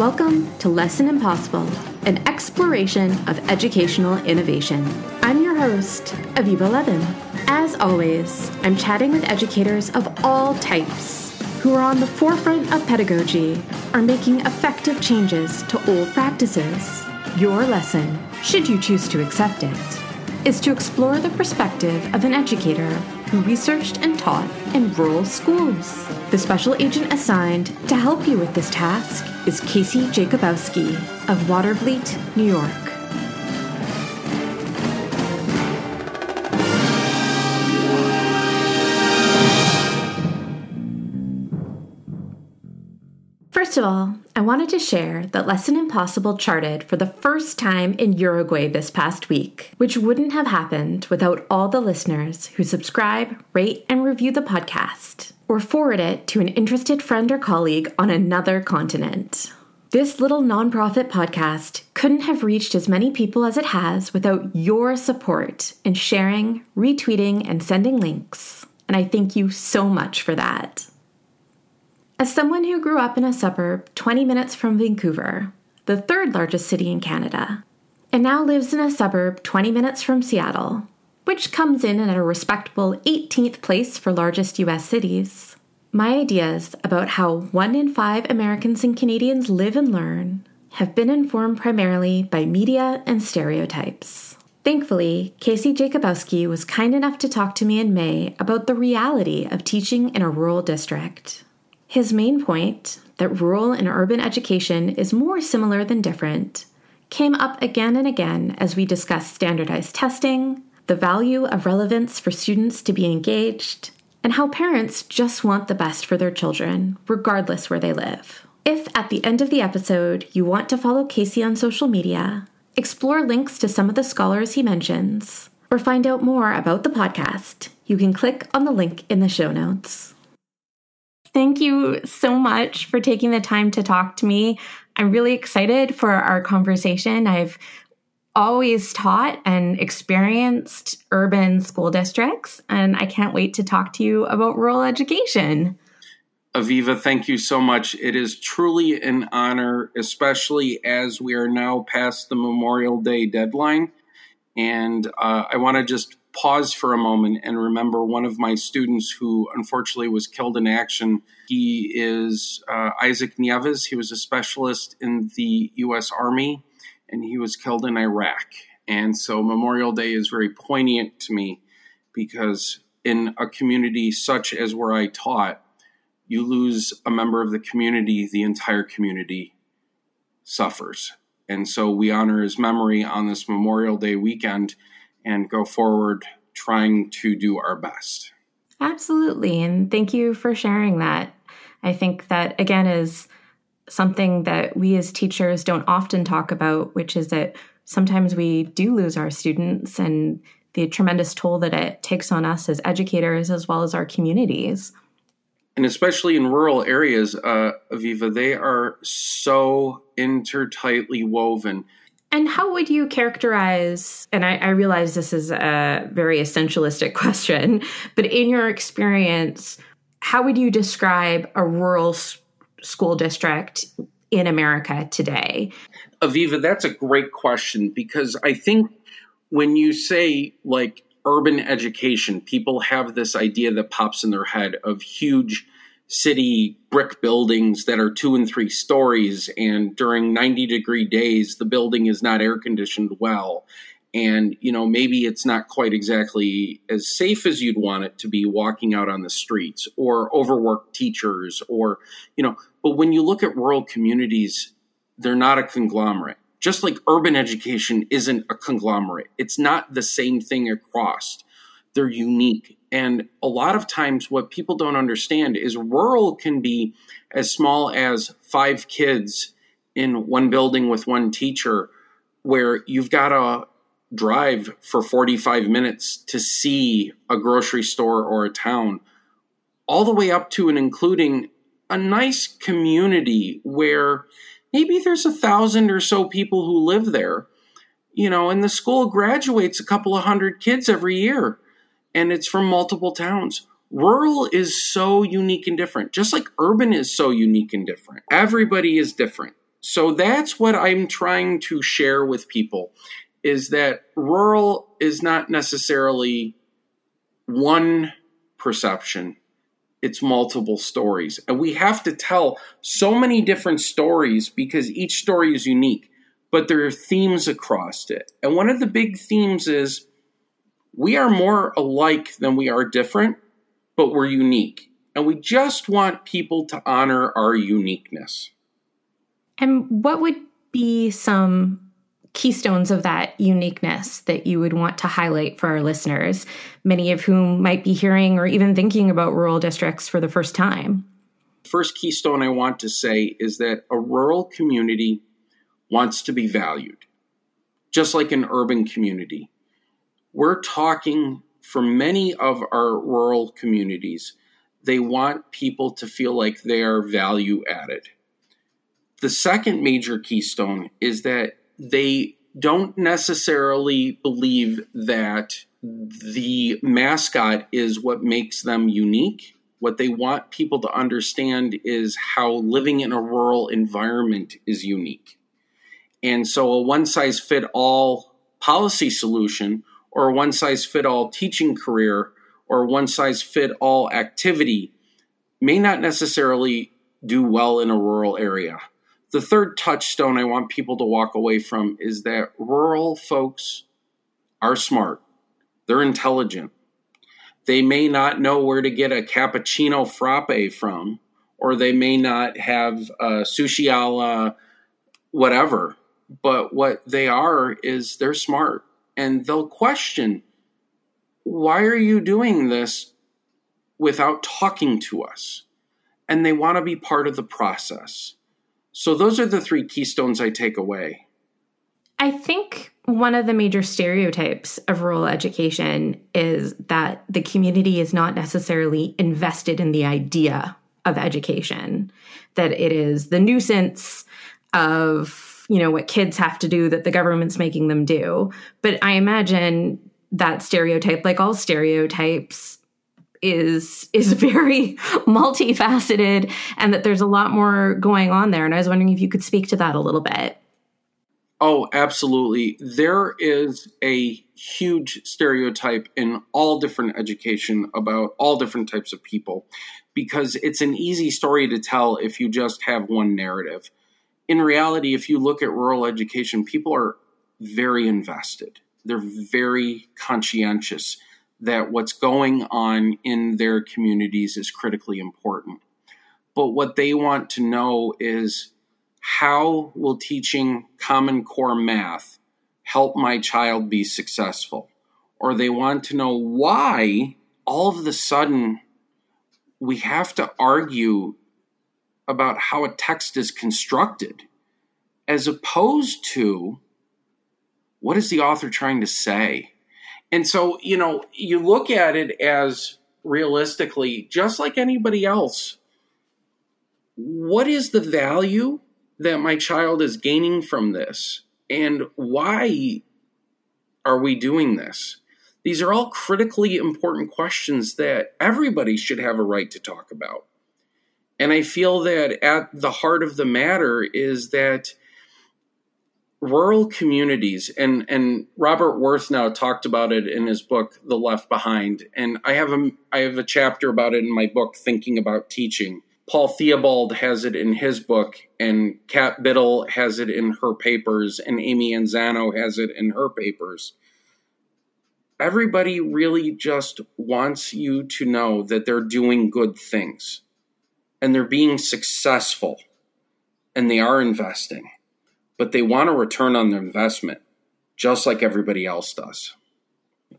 Welcome to Lesson Impossible, an exploration of educational innovation. I'm your host, Aviva Levin. As always, I'm chatting with educators of all types who are on the forefront of pedagogy, are making effective changes to old practices. Your lesson, should you choose to accept it, is to explore the perspective of an educator who researched and taught in rural schools. The special agent assigned to help you with this task is Casey Jakubowski of Watervliet, New York. Of all, I wanted to share that Lesson Impossible charted for the first time in Uruguay this past week, which wouldn't have happened without all the listeners who subscribe, rate, and review the podcast, or forward it to an interested friend or colleague on another continent. This little nonprofit podcast couldn't have reached as many people as it has without your support in sharing, retweeting, and sending links. And I thank you so much for that. As someone who grew up in a suburb 20 minutes from Vancouver, the third largest city in Canada, and now lives in a suburb 20 minutes from Seattle, which comes in at a respectable 18th place for largest US cities, my ideas about how one in five Americans and Canadians live and learn have been informed primarily by media and stereotypes. Thankfully, Casey Jakubowski was kind enough to talk to me in May about the reality of teaching in a rural district. His main point, that rural and urban education is more similar than different, came up again and again as we discussed standardized testing, the value of relevance for students to be engaged, and how parents just want the best for their children, regardless where they live. If at the end of the episode you want to follow Casey on social media, explore links to some of the scholars he mentions, or find out more about the podcast, you can click on the link in the show notes. Thank you so much for taking the time to talk to me. I'm really excited for our conversation. I've always taught and experienced urban school districts, and I can't wait to talk to you about rural education. Aviva, thank you so much. It is truly an honor, especially as we are now past the Memorial Day deadline. And uh, I want to just pause for a moment and remember one of my students who unfortunately was killed in action. He is uh, Isaac Nieves. He was a specialist in the U.S. Army and he was killed in Iraq. And so Memorial Day is very poignant to me because in a community such as where I taught, you lose a member of the community, the entire community suffers. And so we honor his memory on this Memorial Day weekend and go forward trying to do our best. Absolutely. And thank you for sharing that. I think that, again, is something that we as teachers don't often talk about, which is that sometimes we do lose our students and the tremendous toll that it takes on us as educators as well as our communities. And especially in rural areas, uh, Aviva, they are so intertightly woven. And how would you characterize, and I, I, realize this is a very essentialistic question, but in your experience, how would you describe a rural s- school district in America today? Aviva, that's a great question because I think when you say like urban education, people have this idea that pops in their head of huge city brick buildings that are two and three stories and during 90 degree days the building is not air conditioned well. And you know maybe it's not quite exactly as safe as you'd want it to be walking out on the streets or overworked teachers or you know but when you look at rural communities they're not a conglomerate. Just like urban education isn't a conglomerate it's not the same thing across they're unique. And a lot of times, what people don't understand is rural can be as small as five kids in one building with one teacher, where you've got to drive for 45 minutes to see a grocery store or a town, all the way up to and including a nice community where maybe there's a thousand or so people who live there, you know, and the school graduates a couple of hundred kids every year and it's from multiple towns. Rural is so unique and different, just like urban is so unique and different. Everybody is different. So that's what I'm trying to share with people is that rural is not necessarily one perception it's multiple stories. And we have to tell so many different stories because each story is unique, but there are themes across it. And one of the big themes is we are more alike than we are different, but we're unique. And we just want people to honor our uniqueness. And what would be some keystones of that uniqueness that you would want to highlight for our listeners, many of whom might be hearing or even thinking about rural districts for the first time? First keystone I want to say is that a rural community wants to be valued, just like an urban community. We're talking for many of our rural communities, they want people to feel like they are value added. The second major keystone is that they don't necessarily believe that the mascot is what makes them unique. What they want people to understand is how living in a rural environment is unique. And so a one size fit all policy solution or one size fit all teaching career or one size fit all activity may not necessarily do well in a rural area the third touchstone I want people to walk away from is that rural folks are smart. They're intelligent. They may not know where to get a cappuccino frappe from, or they may not have a sushi a la whatever. But what they are is they're smart and they'll question why are you doing this without talking to us? And they want to be part of the process. So those are the three keystones I take away. I think one of the major stereotypes of rural education is that the community is not necessarily invested in the idea of education, that it is the nuisance of, you know, what kids have to do that the government's making them do. But I imagine that stereotype, like all stereotypes, is is very multifaceted and that there's a lot more going on there. And i was wondering if you could speak to that a little bit. Oh absolutely. There is a huge stereotype in all different education about all different types of people because it's an easy story to tell if you just have one narrative in reality if you look at rural education people are very invested they're very conscientious that what's going on in their communities is critically important. But what they want to know is how will teaching Common Core math help my child be successful? Or they want to know why all of a sudden we have to argue about how a text is constructed as opposed to what is the author trying to say? And so, you know, you look at it as realistically, just like anybody else, what is the value that my child is gaining from this? And why are we doing this? These are all critically important questions that everybody should have a right to talk about. And I feel that at the heart of the matter is that rural communities and and Robert Wuthnow talked about it in his book The Left Behind and I have a I have a chapter about it in my book Thinking About Teaching. Paul Theobald has it in his book and Kat Biddle has it in her papers and Amy Azano has it in her papers. Everybody really just wants you to know that they're doing good things and they're being successful and they are investing but they want a return on their investment, just like everybody else does.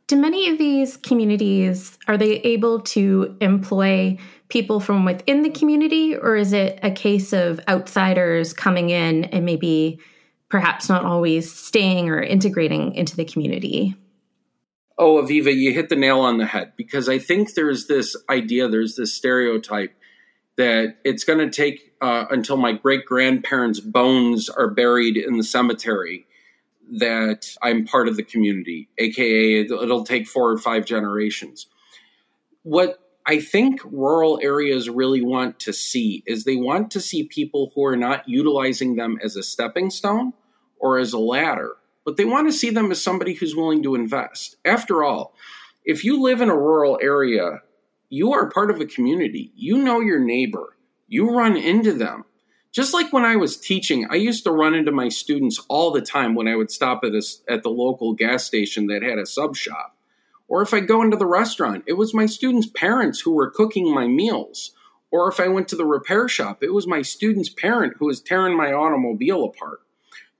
Do many of these communities are they able to employ people from within the community, or is it a case of outsiders coming in and maybe perhaps not always staying or integrating into the community? Oh, Aviva, you hit the nail on the head because I think there's this idea, there's this stereotype that it's going to take uh, until my great grandparents' bones are buried in the cemetery that I'm part of the community, aka it'll take four or five generations. What I think rural areas really want to see is they want to see people who are not utilizing them as a stepping stone or as a ladder, but they want to see them as somebody who's willing to invest. After all, if you live in a rural area, you are part of a community. You know your neighbor. You run into them. Just like when I was teaching, I used to run into my students all the time when I would stop at a, at the local gas station that had a sub shop. Or if I go into the restaurant, it was my students' parents who were cooking my meals. Or if I went to the repair shop, it was my student's parent who was tearing my automobile apart.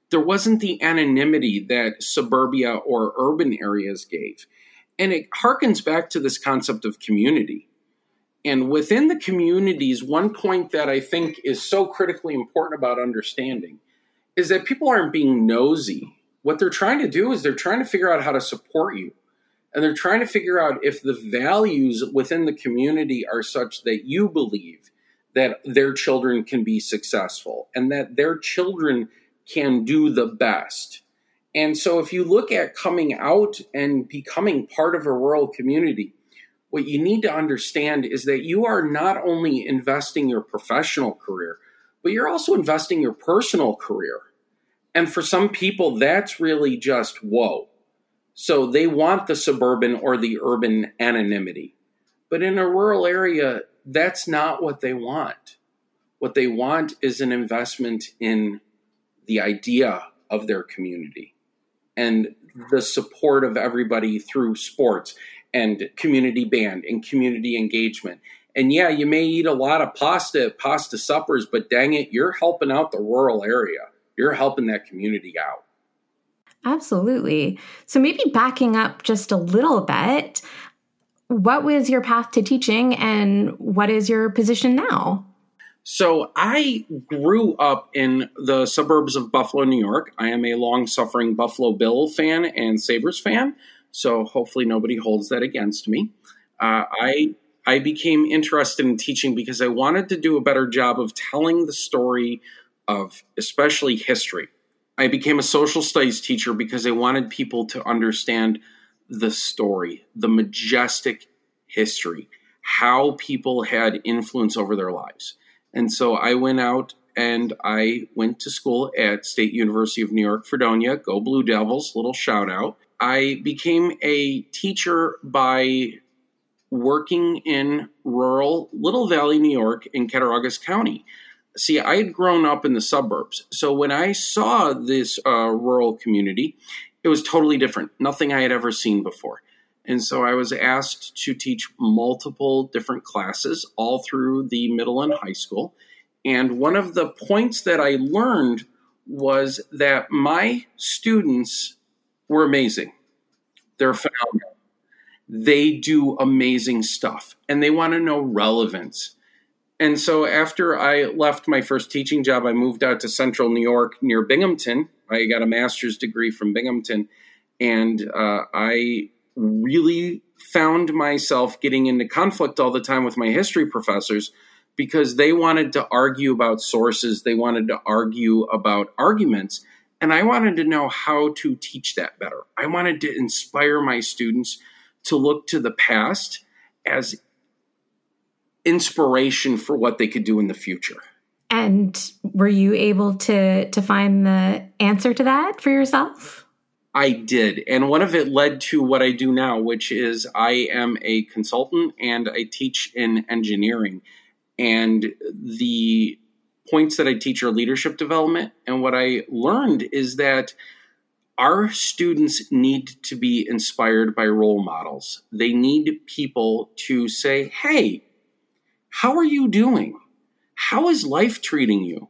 There wasn't the anonymity that suburbia or urban areas gave. And it harkens back to this concept of community. And within the communities, one point that I think is so critically important about understanding is that people aren't being nosy. What they're trying to do is they're trying to figure out how to support you and they're trying to figure out if the values within the community are such that you believe that their children can be successful and that their children can do the best. And so, if you look at coming out and becoming part of a rural community, what you need to understand is that you are not only investing your professional career, but you're also investing your personal career. And for some people, that's really just whoa. So they want the suburban or the urban anonymity. But in a rural area, that's not what they want. What they want is an investment in the idea of their community and the support of everybody through sports and community band and community engagement. And yeah, you may eat a lot of pasta pasta suppers, but dang it, you're helping out the rural area. You're helping that community out. Absolutely. So maybe backing up just a little bit, what was your path to teaching and what is your position now? So I grew up in the suburbs of Buffalo, New York. I am a long suffering Buffalo Bill fan and Sabres fan. So hopefully nobody holds that against me. Uh, I I became interested in teaching because I wanted to do a better job of telling the story of especially history. I became a social studies teacher because I wanted people to understand the story, the majestic history, how people had influence over their lives. And so I went out and I went to school at State University of New York, Fredonia. Go Blue Devils, little shout out. I became a teacher by working in rural Little Valley, New York, in Cattaraugus County see, I had grown up in the suburbs. So when I saw this uh, rural community, it was totally different, nothing I had ever seen before. And so I was asked to teach multiple different classes all through the middle and high school. And one of the points that I learned was that my students were amazing. They're phenomenal. They do amazing stuff and they want to know relevance and so after I left my first teaching job, I moved out to central New York near Binghamton. I got a master's degree from Binghamton. And uh, I really found myself getting into conflict all the time with my history professors because they wanted to argue about sources, they wanted to argue about arguments. And I wanted to know how to teach that better. I wanted to inspire my students to look to the past as inspiration for what they could do in the future. And were you able to to find the answer to that for yourself? I did. And one of it led to what I do now, which is I am a consultant and I teach in engineering. And the points that I teach are leadership development. And what I learned is that our students need to be inspired by role models. They need people to say, hey, how are you doing? How is life treating you?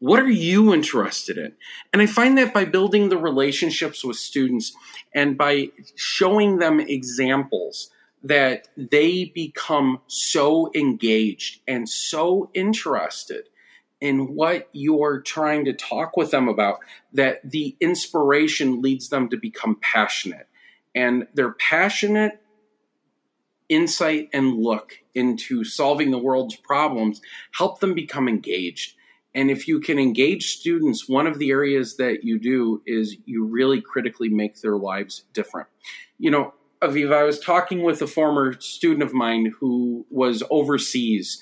What are you interested in? And I find that by building the relationships with students and by showing them examples that they become so engaged and so interested in what you're trying to talk with them about that the inspiration leads them to become passionate. And they're passionate insight and look into solving the world's problems help them become engaged. And if you can engage students, one of the areas that you do is you really critically make their lives different. You know, Aviva, I was talking with a former student of mine who was overseas,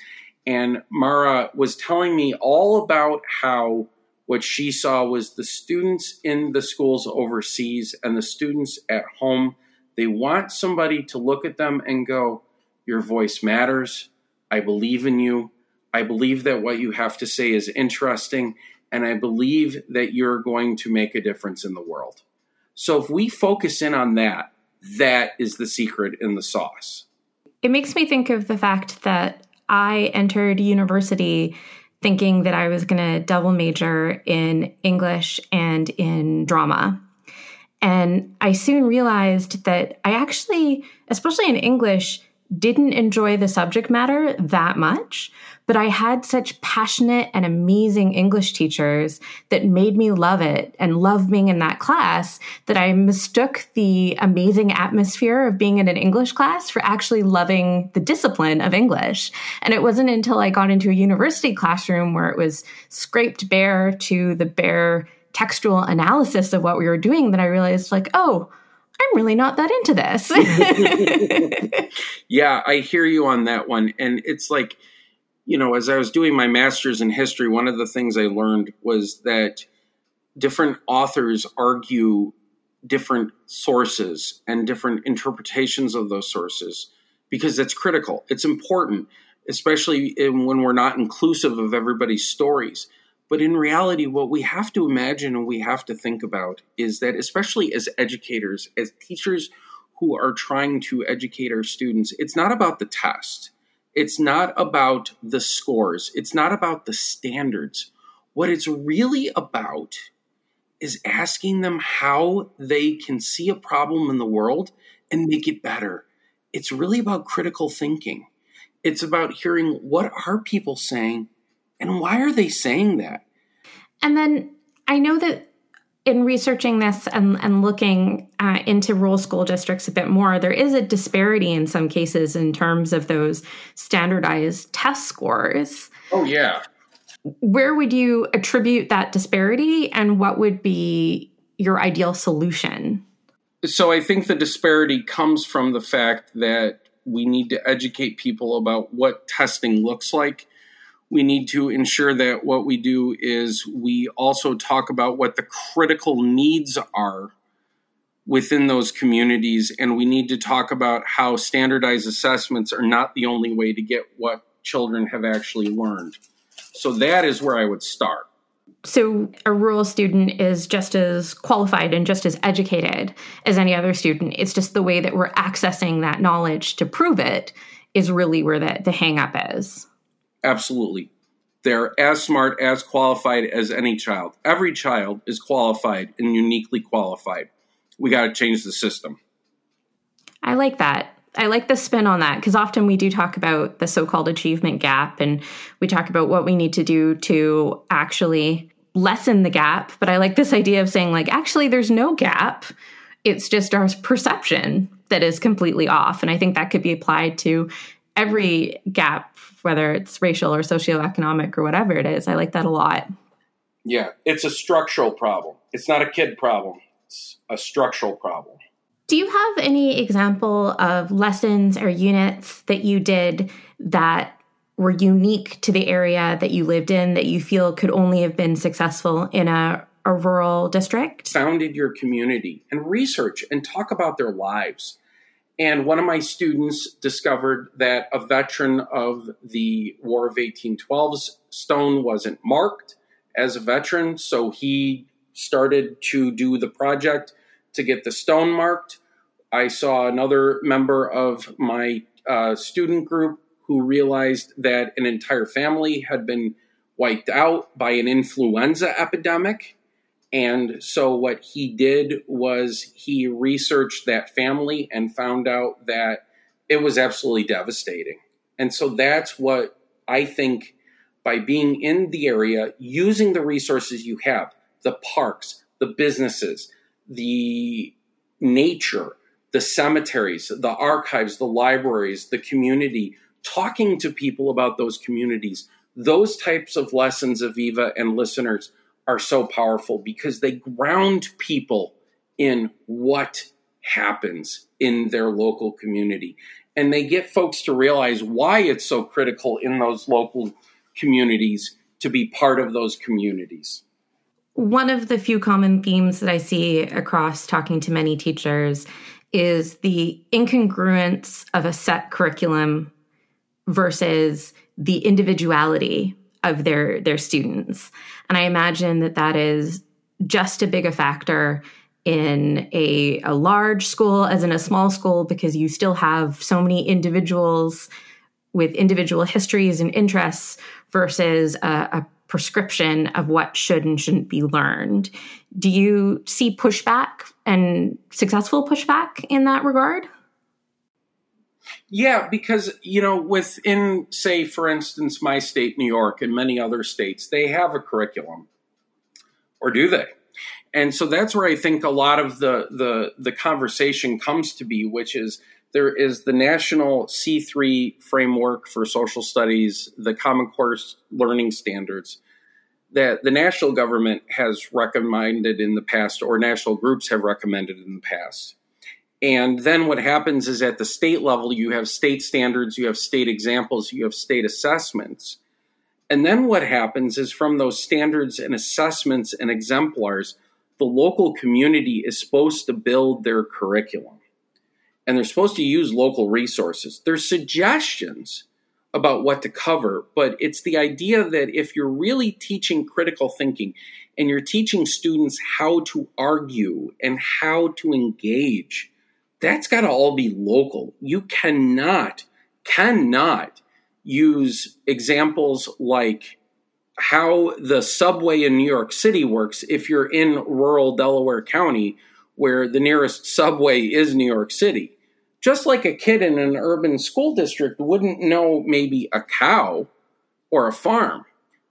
and Mara was telling me all about how what she saw was the students in the schools overseas and the students at home. They want somebody to look at them and go, Your voice matters. I believe in you. I believe that what you have to say is interesting. And I believe that you're going to make a difference in the world. So if we focus in on that, that is the secret in the sauce. It makes me think of the fact that I entered university thinking that I was going to double major in English and in drama. And I soon realized that I actually, especially in English, didn't enjoy the subject matter that much, but I had such passionate and amazing English teachers that made me love it and love being in that class that I mistook the amazing atmosphere of being in an English class for actually loving the discipline of English. And it wasn't until I got into a university classroom where it was scraped bare to the bare textual analysis of what we were doing that I realized, like, oh, I'm really not that into this. yeah, I hear you on that one. And it's like, you know, as I was doing my master's in history, one of the things I learned was that different authors argue different sources and different interpretations of those sources because it's critical. It's important, especially in, when we're not inclusive of everybody's stories. But in reality, what we have to imagine and we have to think about is that, especially as educators, as teachers who are trying to educate our students, it's not about the test. It's not about the scores. It's not about the standards. What it's really about is asking them how they can see a problem in the world and make it better. It's really about critical thinking. It's about hearing what are people saying and why are they saying that? And then I know that in researching this and, and looking uh, into rural school districts a bit more, there is a disparity in some cases in terms of those standardized test scores. Oh, yeah. Where would you attribute that disparity and what would be your ideal solution? So, I think the disparity comes from the fact that we need to educate people about what testing looks like we need to ensure that what we do is we also talk about what the critical needs are within those communities and we need to talk about how standardized assessments are not the only way to get what children have actually learned. So that is where i would start. So a rural student is just as qualified and just as educated as any other student. It's just the way that we're accessing that knowledge to prove it is really where the, the hang up is Absolutely. They're as smart, as qualified as any child. Every child is qualified and uniquely qualified. We got to change the system. I like that. I like the spin on that because often we do talk about the so called achievement gap and we talk about what we need to do to actually lessen the gap. But I like this idea of saying, like, actually, there's no gap. It's just our perception that is completely off. And I think that could be applied to every gap whether it's racial or socioeconomic or whatever it is. I like that a lot. Yeah, it's a structural problem. It's not a kid problem. It's a structural problem. Do you have any example of lessons or units that you did that were unique to the area that you lived in that you feel could only have been successful in a, a rural district? Founded your community and research and talk about their lives. And one of my students discovered that a veteran of the War of 1812's stone wasn't marked as a veteran. So he started to do the project to get the stone marked. I saw another member of my uh, student group who realized that an entire family had been wiped out by an influenza epidemic and so what he did was he researched that family and found out that it was absolutely devastating. And so that's what I think by being in the area, using the resources you have, the parks, the businesses, the nature, the cemeteries, the archives, the libraries, the community, talking to people about those communities, those types of lessons, Aviva and listeners, are so powerful because they ground people in what happens in their local community. And they get folks to realize why it's so critical in those local communities to be part of those communities. One of the few common themes that I see across talking to many teachers is the incongruence of a set curriculum versus the individuality of their their students. And I imagine that that is just as big a factor in a, a large school as in a small school because you still have so many individuals with individual histories and interests versus a, a prescription of what should and shouldn't be learned. Do you see pushback and successful pushback in that regard? Yeah, because, you know, within, say, for instance, my state, New York, and many other states, they have a curriculum. Or do they? And so that's where I think a lot of the, the, the conversation comes to be, which is there is the national C3 framework for social studies, the Common Core Learning Standards that the national government has recommended in the past, or national groups have recommended in the past. And then what happens is at the state level, you have state standards, you have state examples, you have state assessments. And then what happens is from those standards and assessments and exemplars, the local community is supposed to build their curriculum and they're supposed to use local resources. There's suggestions about what to cover, but it's the idea that if you're really teaching critical thinking and you're teaching students how to argue and how to engage, that's got to all be local. You cannot, cannot use examples like how the subway in New York City works if you're in rural Delaware County where the nearest subway is New York City just like a kid in an urban school district wouldn't know maybe a cow or a farm.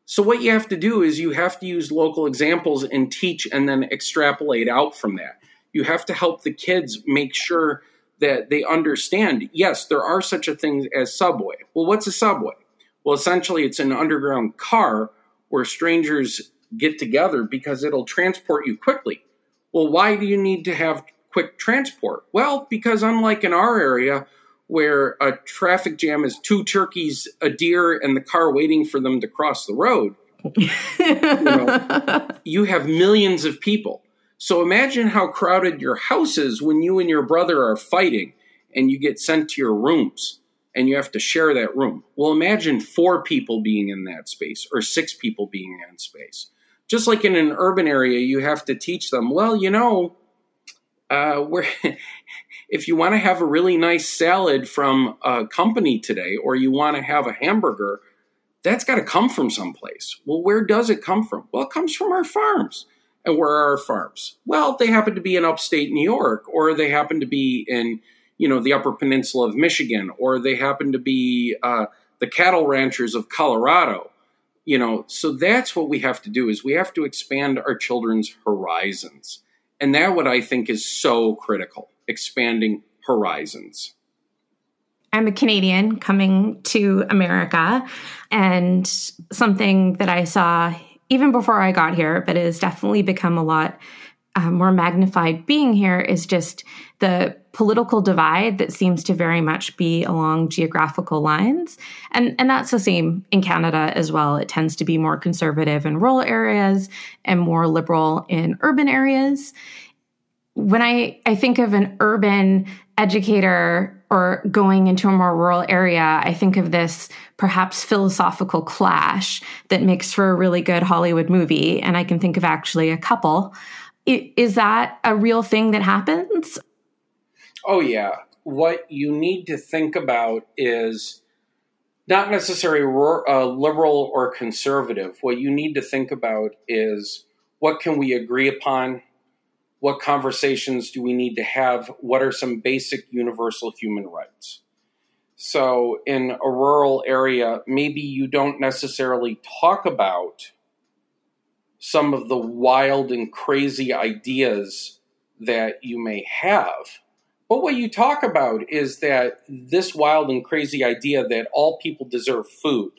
So, what you have to do is you have to use local examples and teach and then extrapolate out from that. You have to help the kids make sure that they understand yes, there are such a thing as subway. Well, what's a subway? Well, essentially, it's an underground car where strangers get together because it'll transport you quickly. Well, why do you need to have quick transport? Well, because unlike in our area, where a traffic jam is two turkeys, a deer, and the car waiting for them to cross the road, you, know, you have millions of people. So imagine how crowded your house is when you and your brother are fighting and you get sent to your rooms and you have to share that room. Well, imagine four people being in that space or six people being in space. Just like in an urban area, you have to teach them, well, you know, uh, if you want to have a really nice salad from a company today, or you want to have a hamburger, that's got to come from someplace. Well, where does it come from? Well, it comes from our farms. Where are our farms? Well, they happen to be in upstate New York, or they happen to be in, you know, the Upper Peninsula of Michigan, or they happen to be uh, the cattle ranchers of Colorado. You know, so that's what we have to do is we have to expand our children's horizons and that what I think is so critical, expanding horizons. I'm a Canadian coming to America, and something that I saw even before I got here, but it has definitely become a lot uh, more magnified being here is just the political divide that seems to very much be along geographical lines. And, and that's the same in Canada as well. It tends to be more conservative in rural areas and more liberal in urban areas. When I, I think of an urban educator or going into a more rural area, I think of this perhaps philosophical clash that makes for a really good Hollywood movie. And I can think of actually a couple. Is that a real thing that happens? Oh, yeah. What you need to think about is not necessarily uh, liberal or conservative. What you need to think about is what can we agree upon? What conversations do we need to have? What are some basic universal human rights? So, in a rural area, maybe you don't necessarily talk about some of the wild and crazy ideas that you may have but what you talk about is that this wild and crazy idea that all people deserve food,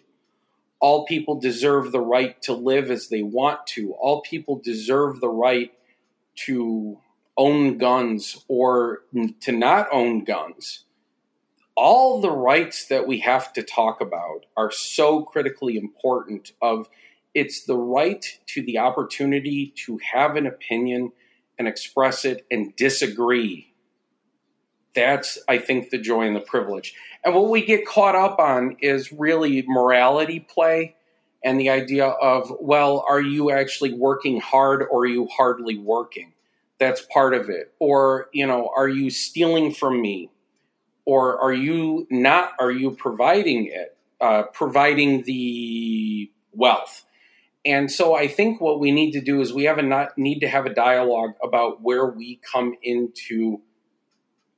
all people deserve the right to live as they want to, all people deserve the right to own guns or to not own guns, all the rights that we have to talk about are so critically important of it's the right to the opportunity to have an opinion and express it and disagree. That's i think the joy and the privilege. And what we get caught up on is really morality play and the idea of well are you actually working hard or are you hardly working? That's part of it. Or you know are you stealing from me? Or are you not are you providing it uh, providing the wealth? And so i think what we need to do is we have a not, need to have a dialogue about where we come into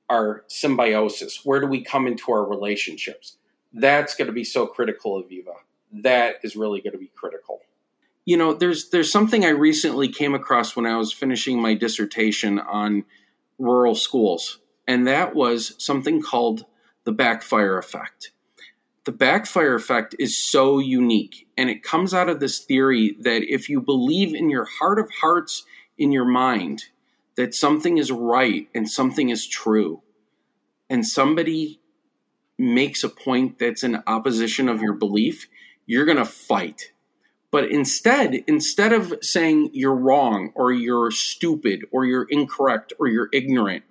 our symbiosis. Where do we come into our relationships? That's going to be so critical aviva that is really going to be critical. You know there's there's something i recently came across when i was finishing my dissertation on rural schools and that was something called the backfire effect. The backfire effect is so unique and it comes out of this theory that if you believe in your heart of hearts in your mind that something is right and something is true and somebody makes a point that's in opposition of your belief you're going to fight but instead instead of saying you're wrong or you're stupid or you're incorrect or you're ignorant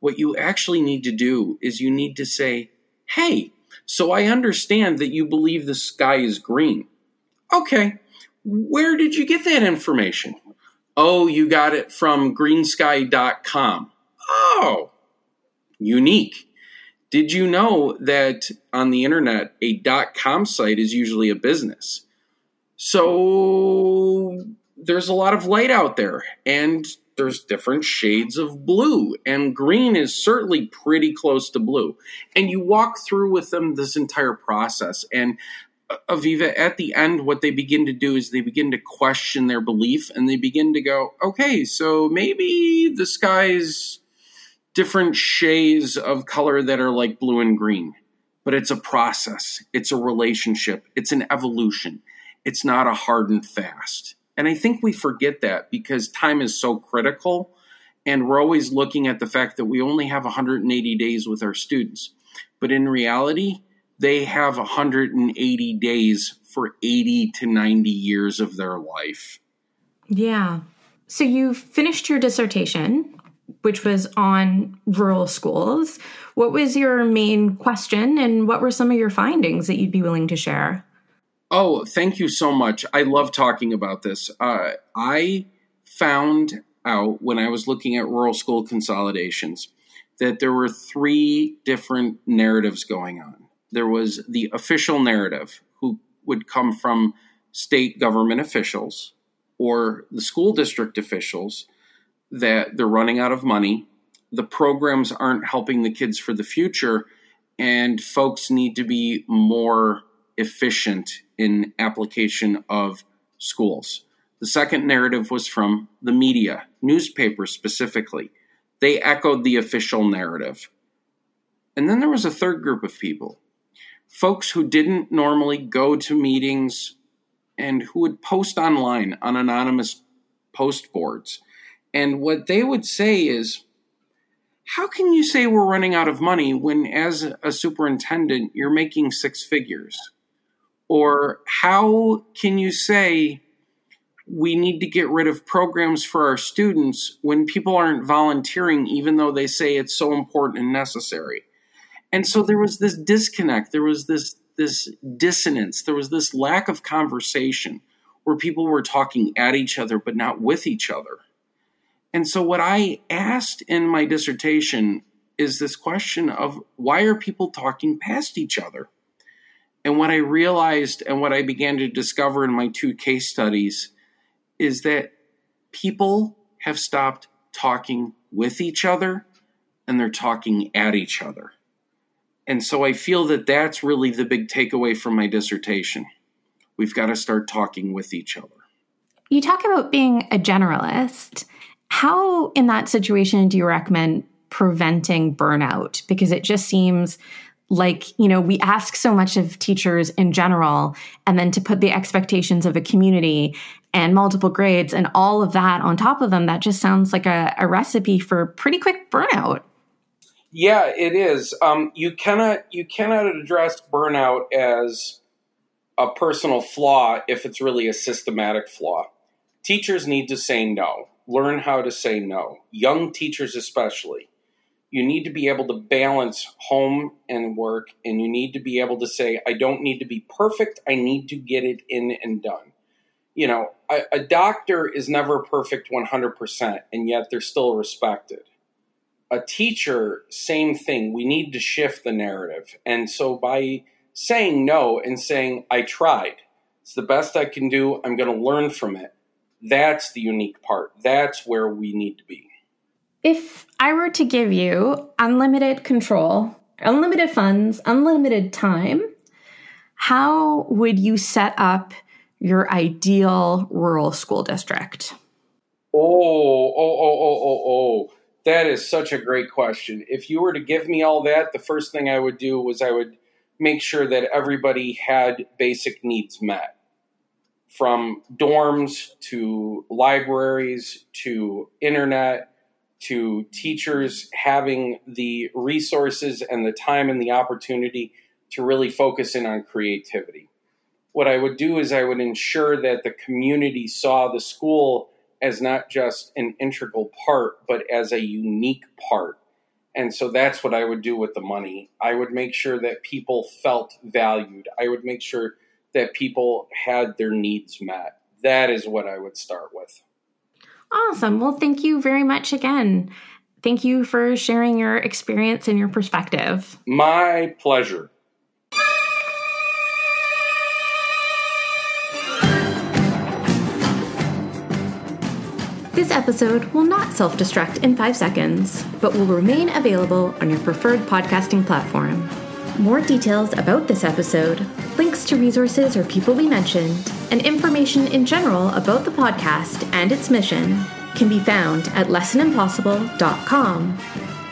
what you actually need to do is you need to say hey so I understand that you believe the sky is green. Okay, where did you get that information? Oh, you got it from greensky.com. Oh, unique. Did you know that on the internet, a dot .com site is usually a business? So there's a lot of light out there, and there's different shades of blue, and green is certainly pretty close to blue. And you walk through with them this entire process. And uh, Aviva, at the end, what they begin to do is they begin to question their belief and they begin to go, okay, so maybe the sky's different shades of color that are like blue and green. But it's a process, it's a relationship, it's an evolution. It's not a hard and fast. And I think we forget that because time is so critical. And we're always looking at the fact that we only have 180 days with our students. But in reality, they have 180 days for 80 to 90 years of their life. Yeah. So you finished your dissertation, which was on rural schools. What was your main question, and what were some of your findings that you'd be willing to share? Oh, thank you so much. I love talking about this. Uh, I found out when I was looking at rural school consolidations that there were three different narratives going on. There was the official narrative, who would come from state government officials or the school district officials, that they're running out of money, the programs aren't helping the kids for the future, and folks need to be more efficient in application of schools. The second narrative was from the media, newspapers specifically. They echoed the official narrative. And then there was a third group of people, folks who didn't normally go to meetings and who would post online on anonymous post boards. And what they would say is, how can you say we're running out of money when, as a superintendent, you're making six figures? Or how can you say we need to get rid of programs for our students when people aren't volunteering, even though they say it's so important and necessary? And so there was this disconnect, there was this this dissonance, there was this lack of conversation where people were talking at each other but not with each other. And so what I asked in my dissertation is this question of why are people talking past each other? And what I realized and what I began to discover in my two case studies is that people have stopped talking with each other and they're talking at each other. And so I feel that that's really the big takeaway from my dissertation. We've got to start talking with each other. You talk about being a generalist. How, in that situation, do you recommend preventing burnout? Because it just seems like, you know, we ask so much of teachers in general, and then to put the expectations of a community and multiple grades and all of that on top of them, that just sounds like a, a recipe for pretty quick burnout. Yeah, it is. Um, you cannot you cannot address burnout as a personal flaw if it's really a systematic flaw. Teachers need to say no. Learn how to say no. Young teachers especially. You need to be able to balance home and work and you need to be able to say I don't need to be perfect. I need to get it in and done. You know, a, a doctor is never perfect 100% and yet they're still respected a teacher, same thing. We need to shift the narrative. And so by saying no and saying, I tried, it's the best I can do, I'm going to learn from it, that's the unique part. That's where we need to be. If I were to give you unlimited control, unlimited funds, unlimited time, how would you set up your ideal rural school district? Oh, oh, oh, oh, oh, oh. That is such a great question. If you were to give me all that, the first thing I would do was I would make sure that everybody had basic needs met from dorms to libraries to internet to teachers having the resources and the time and the opportunity to really focus in on creativity. What I would do is I would ensure that the community saw the school as not just an integral part, but as a unique part. And so that's what I would do with the money. I would make sure that people felt valued. I would make sure that people had their needs met. That is what I would start with. Awesome. Well, thank you very much again. Thank you for sharing your experience and your perspective. My pleasure. This episode will not self destruct in five seconds, but will remain available on your preferred podcasting platform. More details about this episode, links to resources or people we mentioned, and information in general about the podcast and its mission can be found at lessonimpossible.com.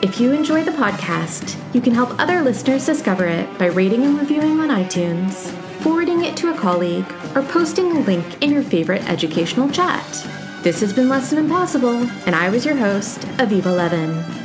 If you enjoy the podcast, you can help other listeners discover it by rating and reviewing on iTunes, forwarding it to a colleague, or posting a link in your favorite educational chat. This has been Lesson Impossible, and I was your host, Aviva Levin.